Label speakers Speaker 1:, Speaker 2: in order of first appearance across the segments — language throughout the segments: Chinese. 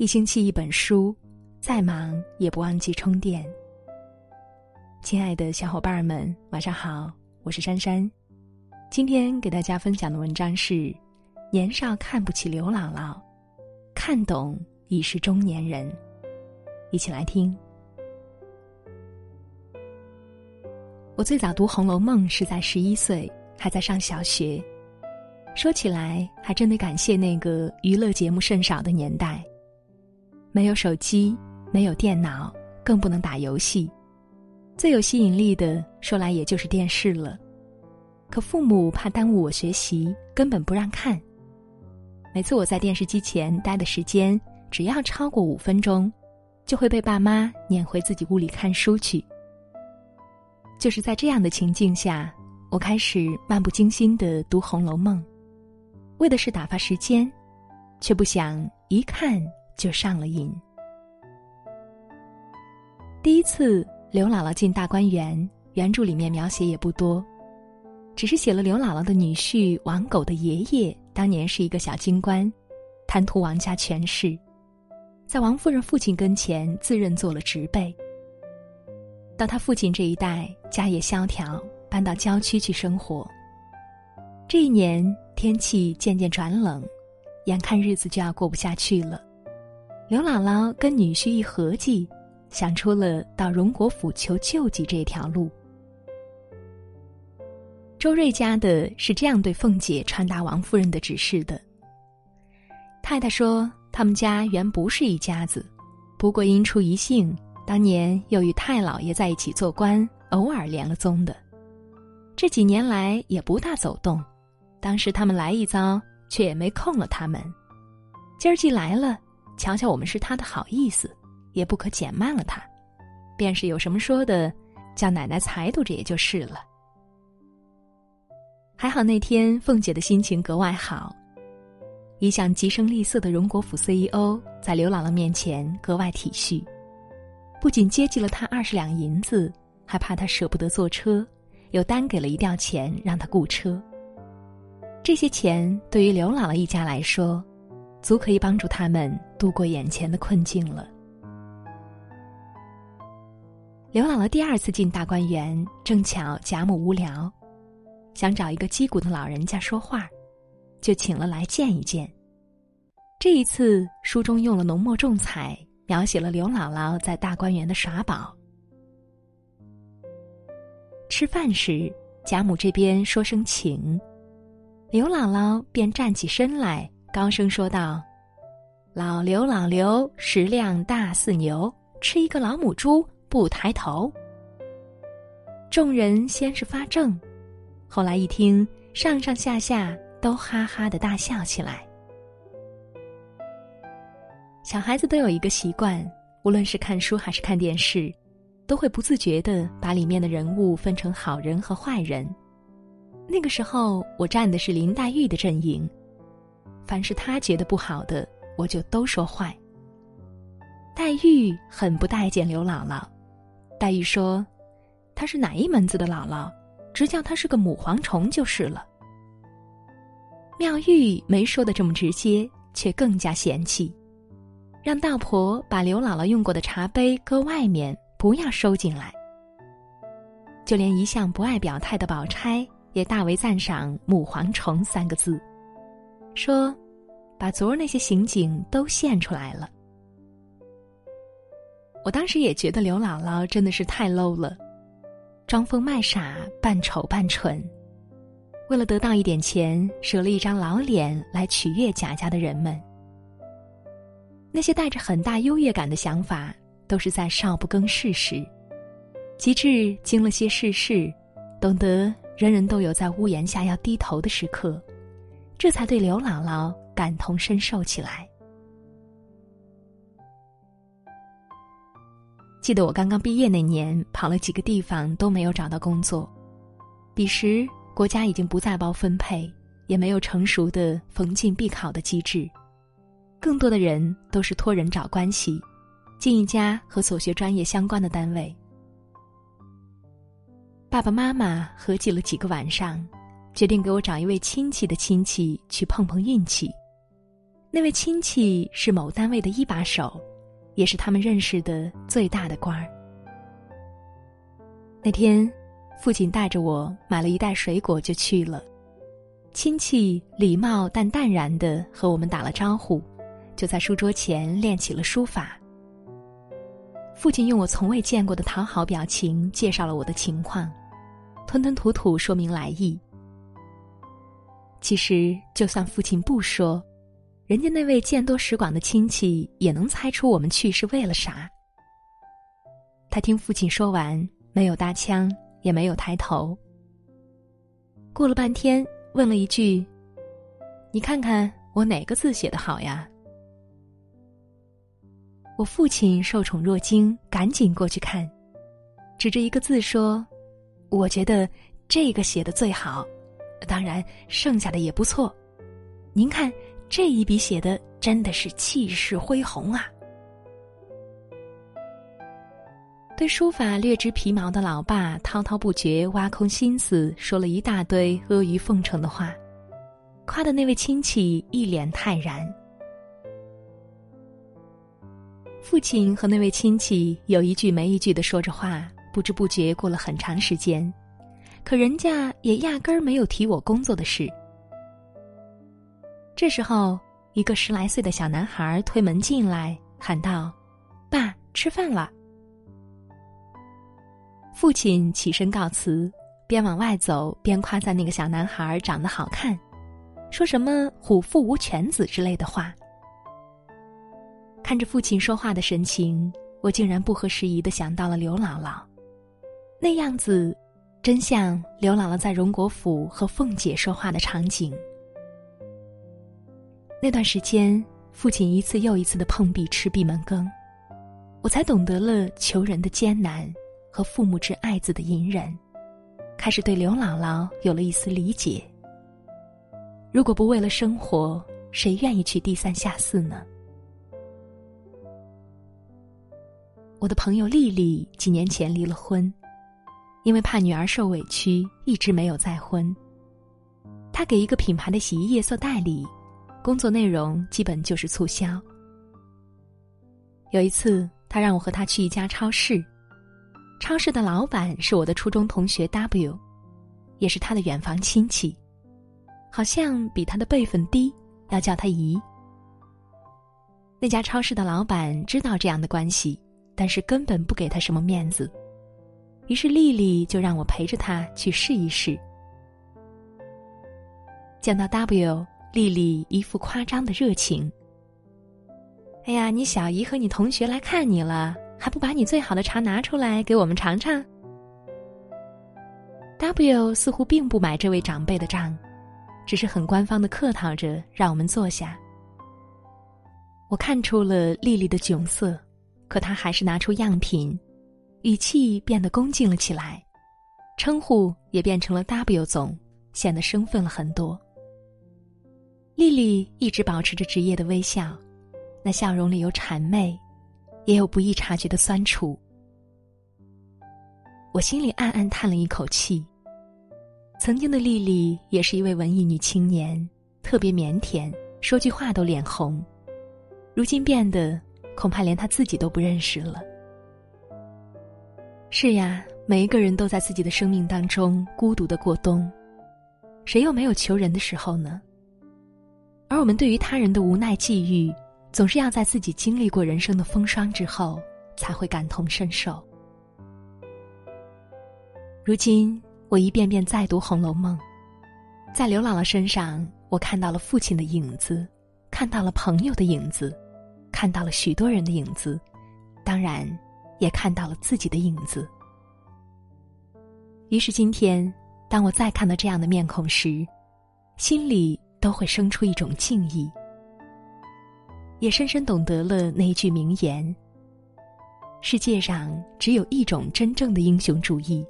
Speaker 1: 一星期一本书，再忙也不忘记充电。亲爱的小伙伴们，晚上好，我是珊珊。今天给大家分享的文章是：年少看不起刘姥姥，看懂已是中年人。一起来听。我最早读《红楼梦》是在十一岁，还在上小学。说起来，还真得感谢那个娱乐节目甚少的年代。没有手机，没有电脑，更不能打游戏。最有吸引力的，说来也就是电视了。可父母怕耽误我学习，根本不让看。每次我在电视机前待的时间，只要超过五分钟，就会被爸妈撵回自己屋里看书去。就是在这样的情境下，我开始漫不经心的读《红楼梦》，为的是打发时间，却不想一看。就上了瘾。第一次刘姥姥进大观园，原著里面描写也不多，只是写了刘姥姥的女婿王狗的爷爷当年是一个小京官，贪图王家权势，在王夫人父亲跟前自认做了侄辈。到他父亲这一代，家业萧条，搬到郊区去生活。这一年天气渐渐转冷，眼看日子就要过不下去了。刘姥姥跟女婿一合计，想出了到荣国府求救济这条路。周瑞家的是这样对凤姐传达王夫人的指示的：太太说，他们家原不是一家子，不过因出一姓，当年又与太老爷在一起做官，偶尔连了宗的。这几年来也不大走动，当时他们来一遭，却也没空了他们。今儿既来了。瞧瞧，我们是他的好意思，也不可减慢了他。便是有什么说的，叫奶奶裁度着也就是了。还好那天凤姐的心情格外好，一向极声厉色的荣国府 CEO 在刘姥姥面前格外体恤，不仅接济了她二十两银子，还怕她舍不得坐车，又单给了一吊钱让她雇车。这些钱对于刘姥姥一家来说。足可以帮助他们度过眼前的困境了。刘姥姥第二次进大观园，正巧贾母无聊，想找一个击鼓的老人家说话，就请了来见一见。这一次书中用了浓墨重彩，描写了刘姥姥在大观园的耍宝。吃饭时，贾母这边说声请，刘姥姥便站起身来。高声说道：“老刘，老刘，食量大似牛，吃一个老母猪不抬头。”众人先是发怔，后来一听，上上下下都哈哈的大笑起来。小孩子都有一个习惯，无论是看书还是看电视，都会不自觉的把里面的人物分成好人和坏人。那个时候，我站的是林黛玉的阵营。凡是他觉得不好的，我就都说坏。黛玉很不待见刘姥姥，黛玉说：“她是哪一门子的姥姥，直叫她是个母蝗虫就是了。”妙玉没说的这么直接，却更加嫌弃，让道婆把刘姥姥用过的茶杯搁外面，不要收进来。就连一向不爱表态的宝钗，也大为赞赏“母蝗虫”三个字。说：“把昨儿那些刑警都现出来了。”我当时也觉得刘姥姥真的是太 low 了，装疯卖傻，扮丑扮蠢，为了得到一点钱，舍了一张老脸来取悦贾家的人们。那些带着很大优越感的想法，都是在少不更事时，及至经了些世事，懂得人人都有在屋檐下要低头的时刻。这才对刘姥姥感同身受起来。记得我刚刚毕业那年，跑了几个地方都没有找到工作。彼时国家已经不再包分配，也没有成熟的逢进必考的机制，更多的人都是托人找关系，进一家和所学专业相关的单位。爸爸妈妈合计了几个晚上。决定给我找一位亲戚的亲戚去碰碰运气，那位亲戚是某单位的一把手，也是他们认识的最大的官儿。那天，父亲带着我买了一袋水果就去了。亲戚礼貌但淡然的和我们打了招呼，就在书桌前练起了书法。父亲用我从未见过的讨好表情介绍了我的情况，吞吞吐吐说明来意。其实，就算父亲不说，人家那位见多识广的亲戚也能猜出我们去是为了啥。他听父亲说完，没有搭腔，也没有抬头。过了半天。问了一句：“你看看我哪个字写的好呀？”我父亲受宠若惊，赶紧过去看，指着一个字说：“我觉得这个写的最好，当然剩下的也不错。您看这一笔写的真的是气势恢宏啊！”对书法略知皮毛的老爸滔滔不绝，挖空心思说了一大堆阿谀奉承的话，夸的那位亲戚一脸泰然。父亲和那位亲戚有一句没一句的说着话，不知不觉过了很长时间，可人家也压根儿没有提我工作的事。这时候，一个十来岁的小男孩推门进来，喊道：“爸，吃饭了。”父亲起身告辞，边往外走边夸赞那个小男孩长得好看，说什么“虎父无犬子”之类的话。看着父亲说话的神情，我竟然不合时宜的想到了刘姥姥，那样子，真像刘姥姥在荣国府和凤姐说话的场景。那段时间，父亲一次又一次的碰壁吃闭门羹，我才懂得了求人的艰难。和父母之爱子的隐忍，开始对刘姥姥有了一丝理解。如果不为了生活，谁愿意去低三下四呢？我的朋友丽丽几年前离了婚，因为怕女儿受委屈，一直没有再婚。他给一个品牌的洗衣液做代理，工作内容基本就是促销。有一次，他让我和他去一家超市。超市的老板是我的初中同学 W，也是他的远房亲戚，好像比他的辈分低，要叫他姨。那家超市的老板知道这样的关系，但是根本不给他什么面子，于是丽丽就让我陪着他去试一试。见到 W，丽丽一副夸张的热情。哎呀，你小姨和你同学来看你了。还不把你最好的茶拿出来给我们尝尝？W 似乎并不买这位长辈的账，只是很官方的客套着让我们坐下。我看出了丽丽的窘色，可她还是拿出样品，语气变得恭敬了起来，称呼也变成了 W 总，显得生分了很多。丽丽一直保持着职业的微笑，那笑容里有谄媚。也有不易察觉的酸楚，我心里暗暗叹了一口气。曾经的丽丽也是一位文艺女青年，特别腼腆，说句话都脸红。如今变得，恐怕连她自己都不认识了。是呀，每一个人都在自己的生命当中孤独的过冬，谁又没有求人的时候呢？而我们对于他人的无奈际遇。总是要在自己经历过人生的风霜之后，才会感同身受。如今我一遍遍再读《红楼梦》，在刘姥姥身上，我看到了父亲的影子，看到了朋友的影子，看到了许多人的影子，当然，也看到了自己的影子。于是今天，当我再看到这样的面孔时，心里都会生出一种敬意。也深深懂得了那一句名言：“世界上只有一种真正的英雄主义，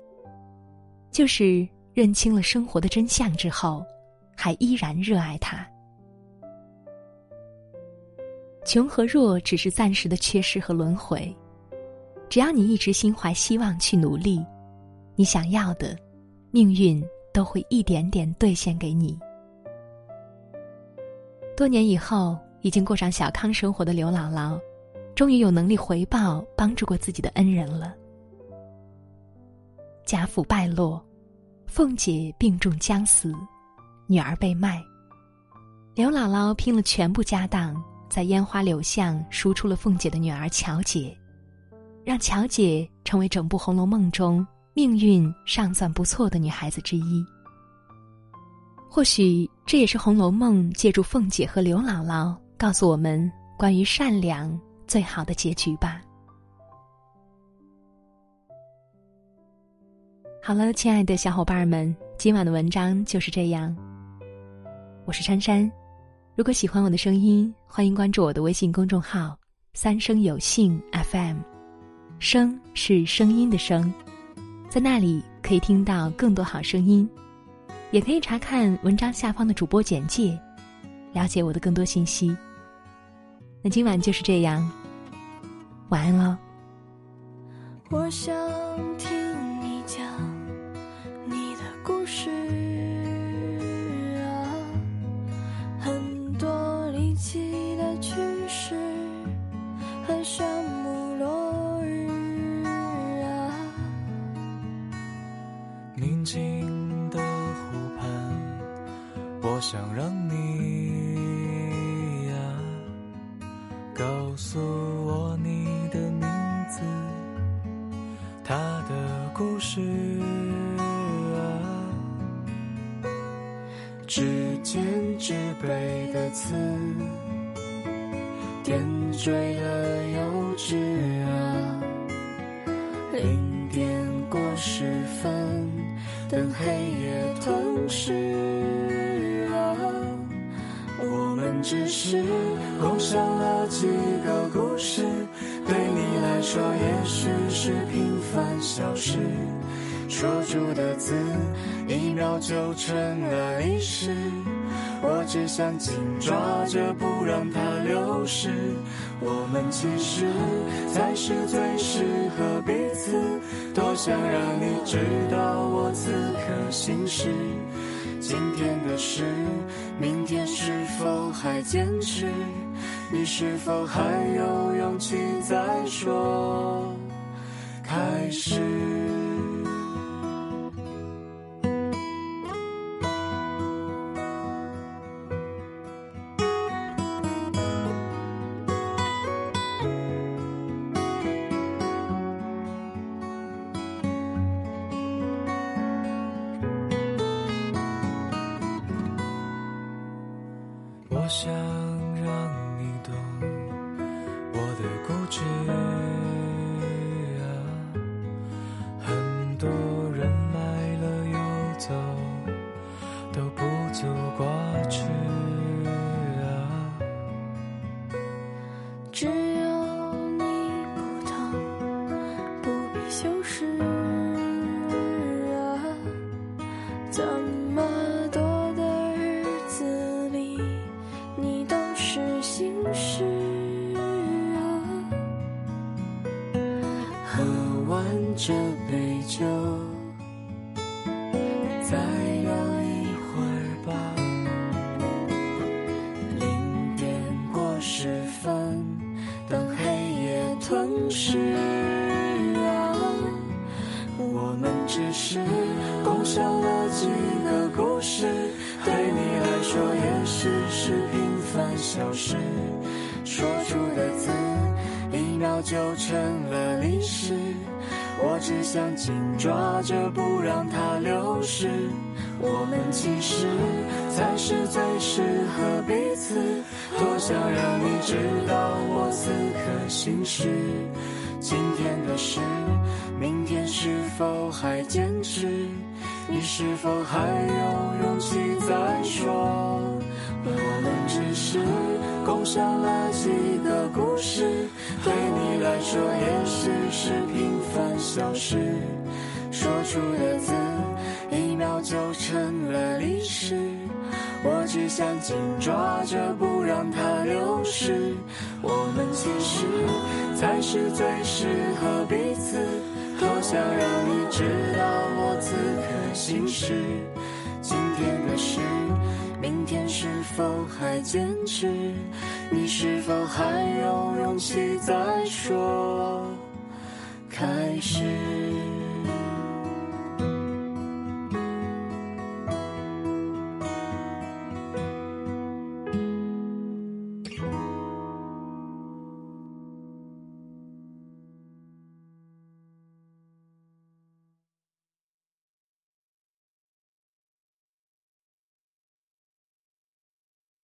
Speaker 1: 就是认清了生活的真相之后，还依然热爱它。穷和弱只是暂时的缺失和轮回，只要你一直心怀希望去努力，你想要的，命运都会一点点兑现给你。多年以后。”已经过上小康生活的刘姥姥，终于有能力回报帮助过自己的恩人了。家父败落，凤姐病重将死，女儿被卖。刘姥姥拼了全部家当，在烟花柳巷赎出了凤姐的女儿巧姐，让巧姐成为整部《红楼梦》中命运尚算不错的女孩子之一。或许这也是《红楼梦》借助凤姐和刘姥姥告诉我们关于善良最好的结局吧。好了，亲爱的小伙伴们，今晚的文章就是这样。我是珊珊，如果喜欢我的声音，欢迎关注我的微信公众号“三生有幸 FM”，声是声音的声，在那里可以听到更多好声音。也可以查看文章下方的主播简介，了解我的更多信息。那今晚就是这样，晚安喽。
Speaker 2: 我想听
Speaker 3: 诉我你的名字，他的故事啊。指尖纸背的刺，点缀了幼稚啊。零点过十分，等黑夜吞噬。只是共享了几个故事，对你来说也许是平凡小事。说出的字，一秒就成了历史。我只想紧抓着，不让它流失。我们其实才是最适合彼此。多想让你知道我此刻心事。今天的事，明天是否还坚持？你是否还有勇气再说开始？
Speaker 2: 这杯酒，再聊一会儿吧。零点过十分，等黑夜吞噬啊。我们只是共享了几个故事，对你来说也许是平凡小事。说出的字，一秒就成了历史。我只想紧抓着，不让它流失。我们其实才是最适合彼此。多想让你知道我此刻心事。今天的事，明天是否还坚持？你是否还有勇气再说？我们只是共享了几个故事，对你来说也许是消失。说出的字，一秒就成了历史。我只想紧抓着，不让它流失。我们其实才是最适合彼此。多想让你知道我此刻心事。今天的事。明天是否还坚持？你是否还有勇气再说开始。